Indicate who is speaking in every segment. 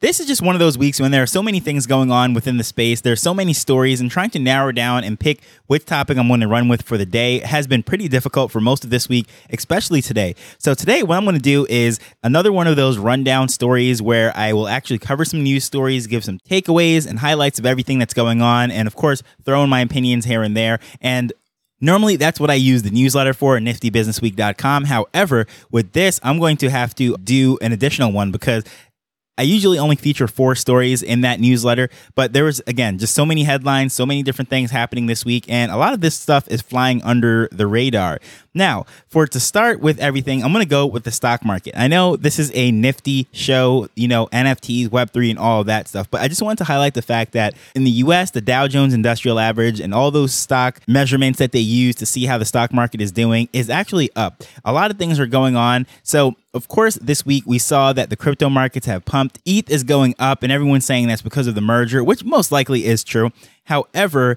Speaker 1: This is just one of those weeks when there are so many things going on within the space. There's so many stories, and trying to narrow down and pick which topic I'm going to run with for the day has been pretty difficult for most of this week, especially today. So, today, what I'm going to do is another one of those rundown stories where I will actually cover some news stories, give some takeaways and highlights of everything that's going on, and of course, throw in my opinions here and there. And Normally, that's what I use the newsletter for at niftybusinessweek.com. However, with this, I'm going to have to do an additional one because I usually only feature four stories in that newsletter, but there was, again, just so many headlines, so many different things happening this week, and a lot of this stuff is flying under the radar. Now, for to start with everything, I'm going to go with the stock market. I know this is a nifty show, you know, NFTs, Web3, and all of that stuff, but I just wanted to highlight the fact that in the US, the Dow Jones Industrial Average and all those stock measurements that they use to see how the stock market is doing is actually up. A lot of things are going on. So, of course, this week we saw that the crypto markets have pumped. ETH is going up, and everyone's saying that's because of the merger, which most likely is true. However,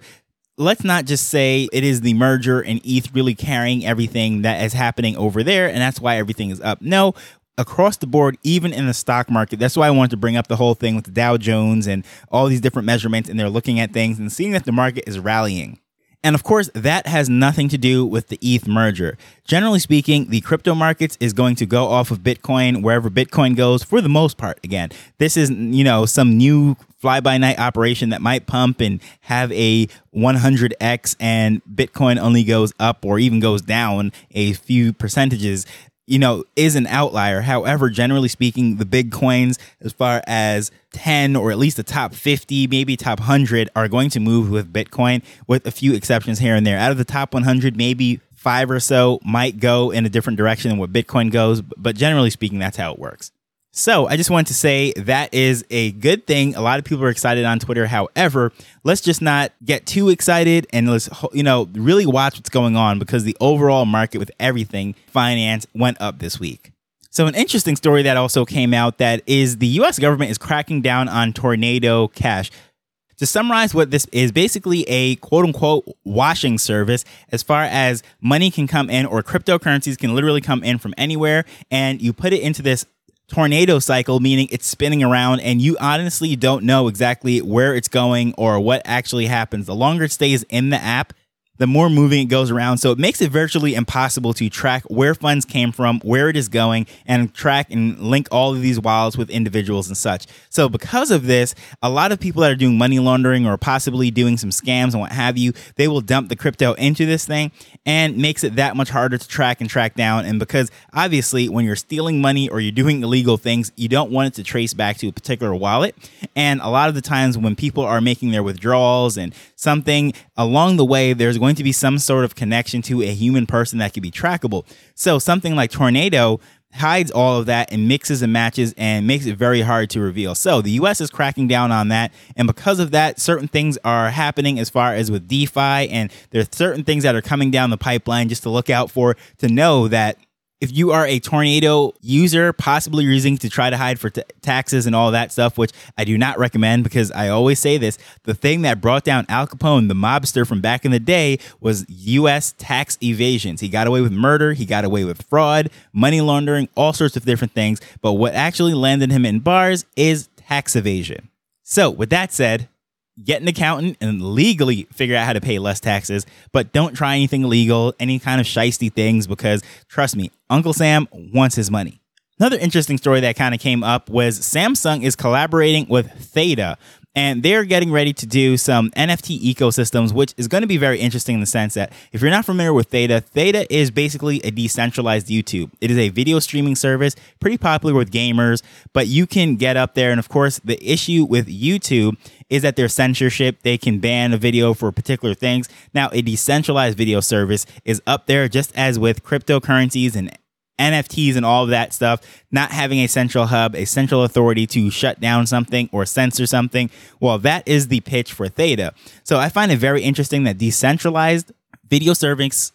Speaker 1: let's not just say it is the merger and ETH really carrying everything that is happening over there, and that's why everything is up. No, across the board, even in the stock market. That's why I wanted to bring up the whole thing with the Dow Jones and all these different measurements, and they're looking at things and seeing that the market is rallying. And of course, that has nothing to do with the ETH merger. Generally speaking, the crypto markets is going to go off of Bitcoin wherever Bitcoin goes for the most part. Again, this is, you know, some new fly by night operation that might pump and have a 100x and Bitcoin only goes up or even goes down a few percentages you know, is an outlier. However, generally speaking, the big coins, as far as 10 or at least the top 50, maybe top 100, are going to move with Bitcoin, with a few exceptions here and there. Out of the top 100, maybe five or so might go in a different direction than what Bitcoin goes. But generally speaking, that's how it works. So I just wanted to say that is a good thing. A lot of people are excited on Twitter. However, let's just not get too excited and let's, you know, really watch what's going on because the overall market with everything finance went up this week. So an interesting story that also came out that is the US government is cracking down on Tornado Cash. To summarize what this is basically a quote unquote washing service as far as money can come in or cryptocurrencies can literally come in from anywhere and you put it into this tornado cycle, meaning it's spinning around and you honestly don't know exactly where it's going or what actually happens. The longer it stays in the app, the more moving it goes around. So it makes it virtually impossible to track where funds came from, where it is going, and track and link all of these wallets with individuals and such. So because of this, a lot of people that are doing money laundering or possibly doing some scams and what have you, they will dump the crypto into this thing and makes it that much harder to track and track down. And because obviously when you're stealing money or you're doing illegal things, you don't want it to trace back to a particular wallet. And a lot of the times when people are making their withdrawals and something along the way, there's going to be some sort of connection to a human person that could be trackable. So something like Tornado hides all of that and mixes and matches and makes it very hard to reveal. So the US is cracking down on that. And because of that, certain things are happening as far as with DeFi. And there are certain things that are coming down the pipeline just to look out for to know that if you are a tornado user, possibly using to try to hide for t- taxes and all that stuff, which I do not recommend because I always say this the thing that brought down Al Capone, the mobster from back in the day, was U.S. tax evasions. He got away with murder, he got away with fraud, money laundering, all sorts of different things. But what actually landed him in bars is tax evasion. So, with that said, get an accountant and legally figure out how to pay less taxes, but don't try anything illegal, any kind of shisty things, because trust me, Uncle Sam wants his money. Another interesting story that kind of came up was Samsung is collaborating with Theta, and they're getting ready to do some NFT ecosystems, which is going to be very interesting in the sense that if you're not familiar with Theta, Theta is basically a decentralized YouTube. It is a video streaming service, pretty popular with gamers, but you can get up there. And of course, the issue with YouTube is that there's censorship. They can ban a video for particular things. Now, a decentralized video service is up there just as with cryptocurrencies and NFTs and all of that stuff, not having a central hub, a central authority to shut down something or censor something. Well, that is the pitch for Theta. So I find it very interesting that decentralized video service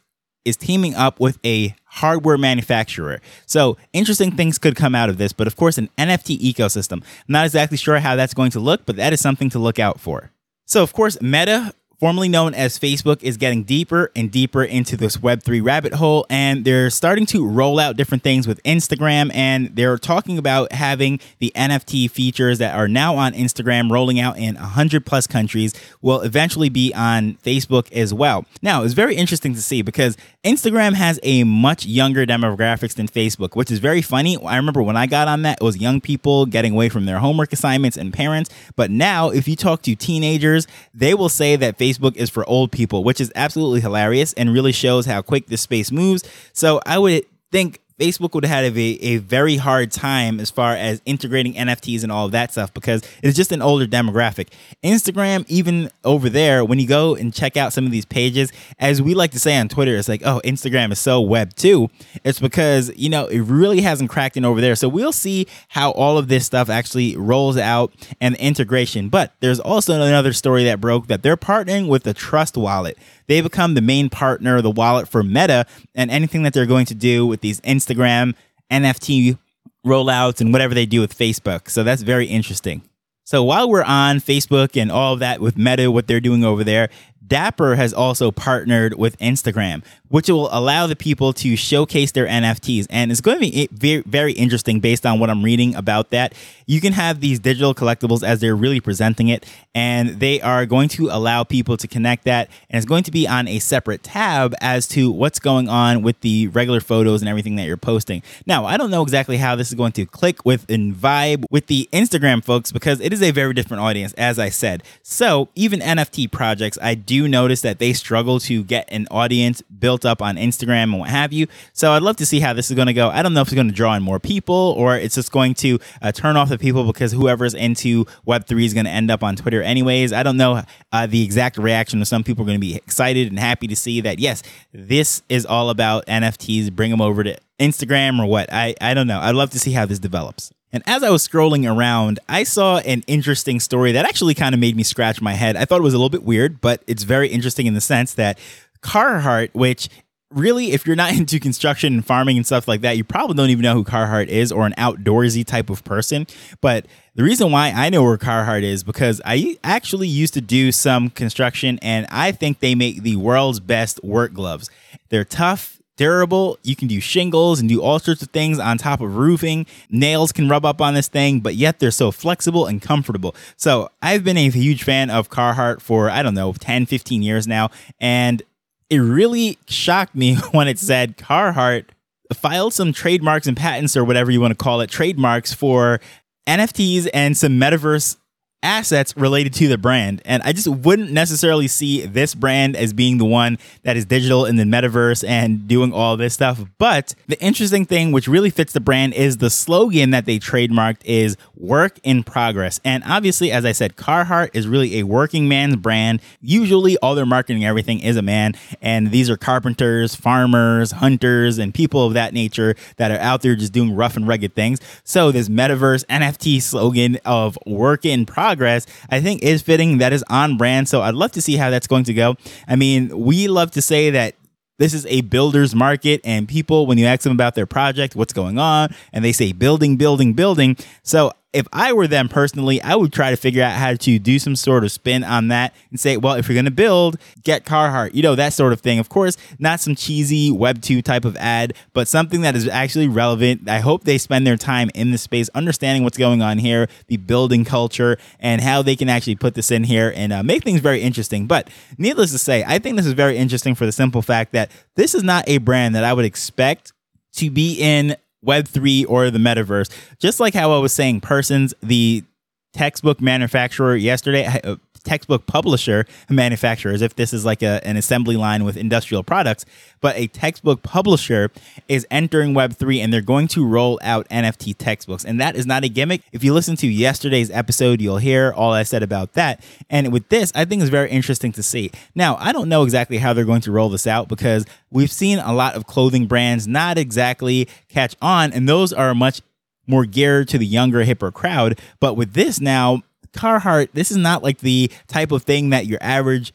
Speaker 1: is teaming up with a hardware manufacturer. So interesting things could come out of this, but of course, an NFT ecosystem. I'm not exactly sure how that's going to look, but that is something to look out for. So, of course, Meta formerly known as Facebook, is getting deeper and deeper into this Web3 rabbit hole. And they're starting to roll out different things with Instagram. And they're talking about having the NFT features that are now on Instagram rolling out in 100 plus countries will eventually be on Facebook as well. Now, it's very interesting to see because Instagram has a much younger demographics than Facebook, which is very funny. I remember when I got on that, it was young people getting away from their homework assignments and parents. But now, if you talk to teenagers, they will say that Facebook is for old people, which is absolutely hilarious and really shows how quick this space moves. So I would think Facebook would have a, a very hard time as far as integrating NFTs and all of that stuff because it's just an older demographic. Instagram, even over there, when you go and check out some of these pages, as we like to say on Twitter, it's like, oh, Instagram is so Web2. It's because, you know, it really hasn't cracked in over there. So we'll see how all of this stuff actually rolls out and integration. But there's also another story that broke that they're partnering with the Trust Wallet they become the main partner the wallet for Meta and anything that they're going to do with these Instagram NFT rollouts and whatever they do with Facebook. So that's very interesting. So while we're on Facebook and all of that with Meta, what they're doing over there, Dapper has also partnered with Instagram, which will allow the people to showcase their NFTs. And it's going to be very, very interesting based on what I'm reading about that. You can have these digital collectibles as they're really presenting it, and they are going to allow people to connect that. And it's going to be on a separate tab as to what's going on with the regular photos and everything that you're posting. Now, I don't know exactly how this is going to click with and vibe with the Instagram folks because it is a very different audience, as I said. So even NFT projects, I do notice that they struggle to get an audience built up on Instagram and what have you. So I'd love to see how this is going to go. I don't know if it's going to draw in more people or it's just going to uh, turn off the people because whoever's into Web3 is going to end up on Twitter anyways. I don't know uh, the exact reaction of some people are going to be excited and happy to see that, yes, this is all about NFTs. Bring them over to Instagram or what. I, I don't know. I'd love to see how this develops. And as I was scrolling around, I saw an interesting story that actually kind of made me scratch my head. I thought it was a little bit weird, but it's very interesting in the sense that Carhartt, which really, if you're not into construction and farming and stuff like that, you probably don't even know who Carhartt is or an outdoorsy type of person. But the reason why I know where Carhartt is because I actually used to do some construction and I think they make the world's best work gloves. They're tough, durable. You can do shingles and do all sorts of things on top of roofing. Nails can rub up on this thing, but yet they're so flexible and comfortable. So I've been a huge fan of Carhartt for, I don't know, 10, 15 years now. And it really shocked me when it said Carhartt filed some trademarks and patents or whatever you want to call it, trademarks for NFTs and some metaverse assets related to the brand. And I just wouldn't necessarily see this brand as being the one that is digital in the metaverse and doing all this stuff. But the interesting thing, which really fits the brand, is the slogan that they trademarked is work in progress. And obviously, as I said, Carhartt is really a working man's brand. Usually, all their marketing, everything is a man. And these are carpenters, farmers, hunters, and people of that nature that are out there just doing rough and rugged things. So, this metaverse NFT slogan of work in progress progress, I think is fitting. That is on brand. So I'd love to see how that's going to go. I mean, we love to say that this is a builder's market and people when you ask them about their project what's going on and they say building building building so if I were them personally, I would try to figure out how to do some sort of spin on that and say, well, if you're going to build, get Carhartt, you know, that sort of thing. Of course, not some cheesy Web2 type of ad, but something that is actually relevant. I hope they spend their time in the space understanding what's going on here, the building culture, and how they can actually put this in here and uh, make things very interesting. But needless to say, I think this is very interesting for the simple fact that this is not a brand that I would expect to be in Web3 or the metaverse. Just like how I was saying, Pearson's, the textbook manufacturer yesterday, uh, textbook publisher manufacturer, as if this is like a, an assembly line with industrial products, but a textbook publisher is entering Web3 and they're going to roll out NFT textbooks. And that is not a gimmick. If you listen to yesterday's episode, you'll hear all I said about that. And with this, I think it's very interesting to see. Now, I don't know exactly how they're going to roll this out because we've seen a lot of clothing brands not exactly catch on, and those are much more geared to the younger, hipper crowd. But with this now, Carhartt, this is not like the type of thing that your average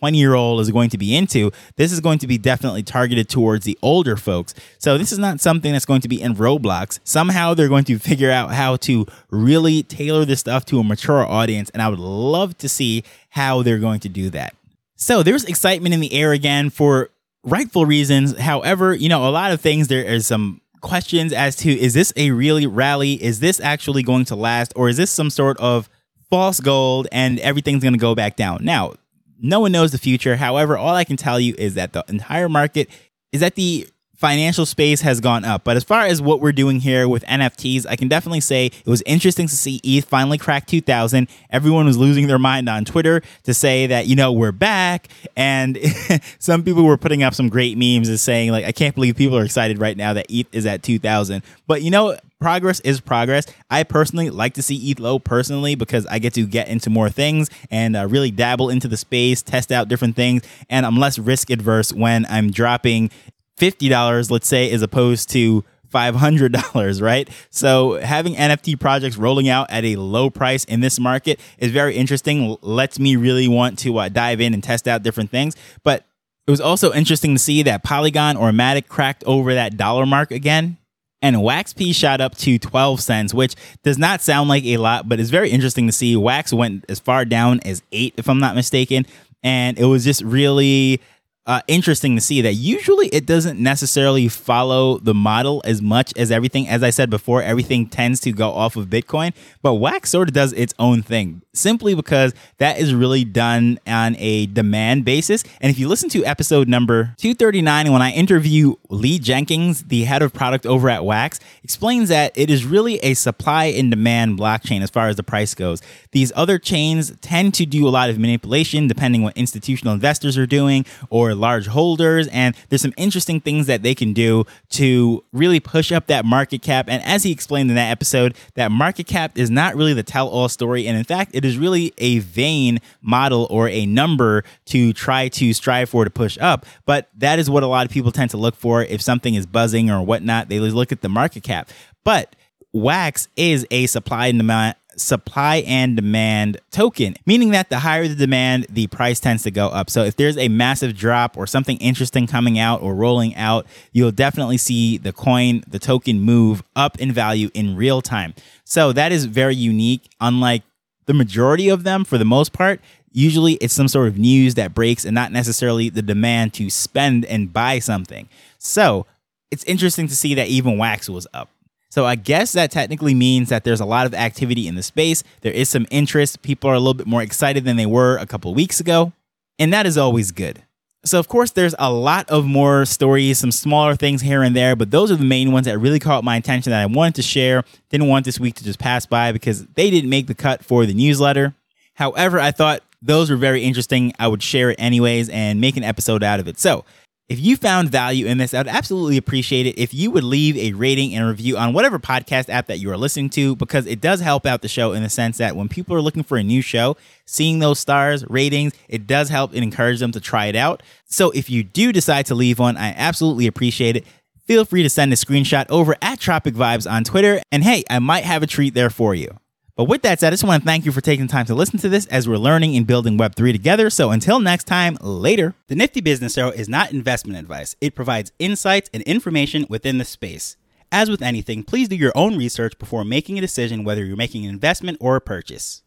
Speaker 1: 20 year old is going to be into. This is going to be definitely targeted towards the older folks. So this is not something that's going to be in Roblox. Somehow they're going to figure out how to really tailor this stuff to a mature audience. And I would love to see how they're going to do that. So there's excitement in the air again for rightful reasons. However, you know, a lot of things, there is some questions as to is this a really rally? Is this actually going to last? Or is this some sort of false gold and everything's going to go back down? Now, no one knows the future. However, all I can tell you is that the entire market is that the financial space has gone up. But as far as what we're doing here with NFTs, I can definitely say it was interesting to see ETH finally crack 2000. Everyone was losing their mind on Twitter to say that, you know, we're back. And some people were putting up some great memes and saying, like, I can't believe people are excited right now that ETH is at 2000. But, you know, progress is progress. I personally like to see ETH low personally because I get to get into more things and uh, really dabble into the space, test out different things, and I'm less risk adverse when I'm dropping $50, let's say, as opposed to $500, right? So having NFT projects rolling out at a low price in this market is very interesting. Lets me really want to uh, dive in and test out different things. But it was also interesting to see that Polygon or Matic cracked over that dollar mark again. And WaxP shot up to 12 cents, which does not sound like a lot, but it's very interesting to see. Wax went as far down as eight, if I'm not mistaken. And it was just really uh, interesting to see that usually it doesn't necessarily follow the model as much as everything. As I said before, everything tends to go off of Bitcoin, but Wax sort of does its own thing simply because that is really done on a demand basis. And if you listen to episode number 239, when I interview Lee Jenkins, the head of product over at Wax, explains that it is really a supply and demand blockchain as far as the price goes. These other chains tend to do a lot of manipulation depending what institutional investors are doing or large holders. And there's some interesting things that they can do to really push up that market cap. And as he explained in that episode, that market cap is not really the tell all story. And in fact, it is really a vain model or a number to try to strive for to push up. But that is what a lot of people tend to look for if something is buzzing or whatnot. They look at the market cap. But Wax is a supply and demand supply and demand token, meaning that the higher the demand, the price tends to go up. So if there's a massive drop or something interesting coming out or rolling out, you'll definitely see the coin, the token move up in value in real time. So that is very unique, unlike the majority of them for the most part. Usually it's some sort of news that breaks and not necessarily the demand to spend and buy something. So it's interesting to see that even Wax was up. So I guess that technically means that there's a lot of activity in the space. There is some interest. People are a little bit more excited than they were a couple weeks ago. And that is always good. So, of course, there's a lot of more stories, some smaller things here and there, but those are the main ones that really caught my attention that I wanted to share. Didn't want this week to just pass by because they didn't make the cut for the newsletter. However, I thought those were very interesting. I would share it anyways and make an episode out of it. So, if you found value in this, I would absolutely appreciate it if you would leave a rating and review on whatever podcast app that you are listening to, because it does help out the show in the sense that when people are looking for a new show, seeing those stars, ratings, it does help and encourage them to try it out. So if you do decide to leave one, I absolutely appreciate it. Feel free to send a screenshot over at Tropic Vibes on Twitter, and hey, I might have a treat there for you. But with that said, I just want to thank you for taking the time to listen to this as we're learning and building Web3 together. So until next time, later. The Nifty Business Arrow is not investment advice, it provides insights and information within the space. As with anything, please do your own research before making a decision whether you're making an investment or a purchase.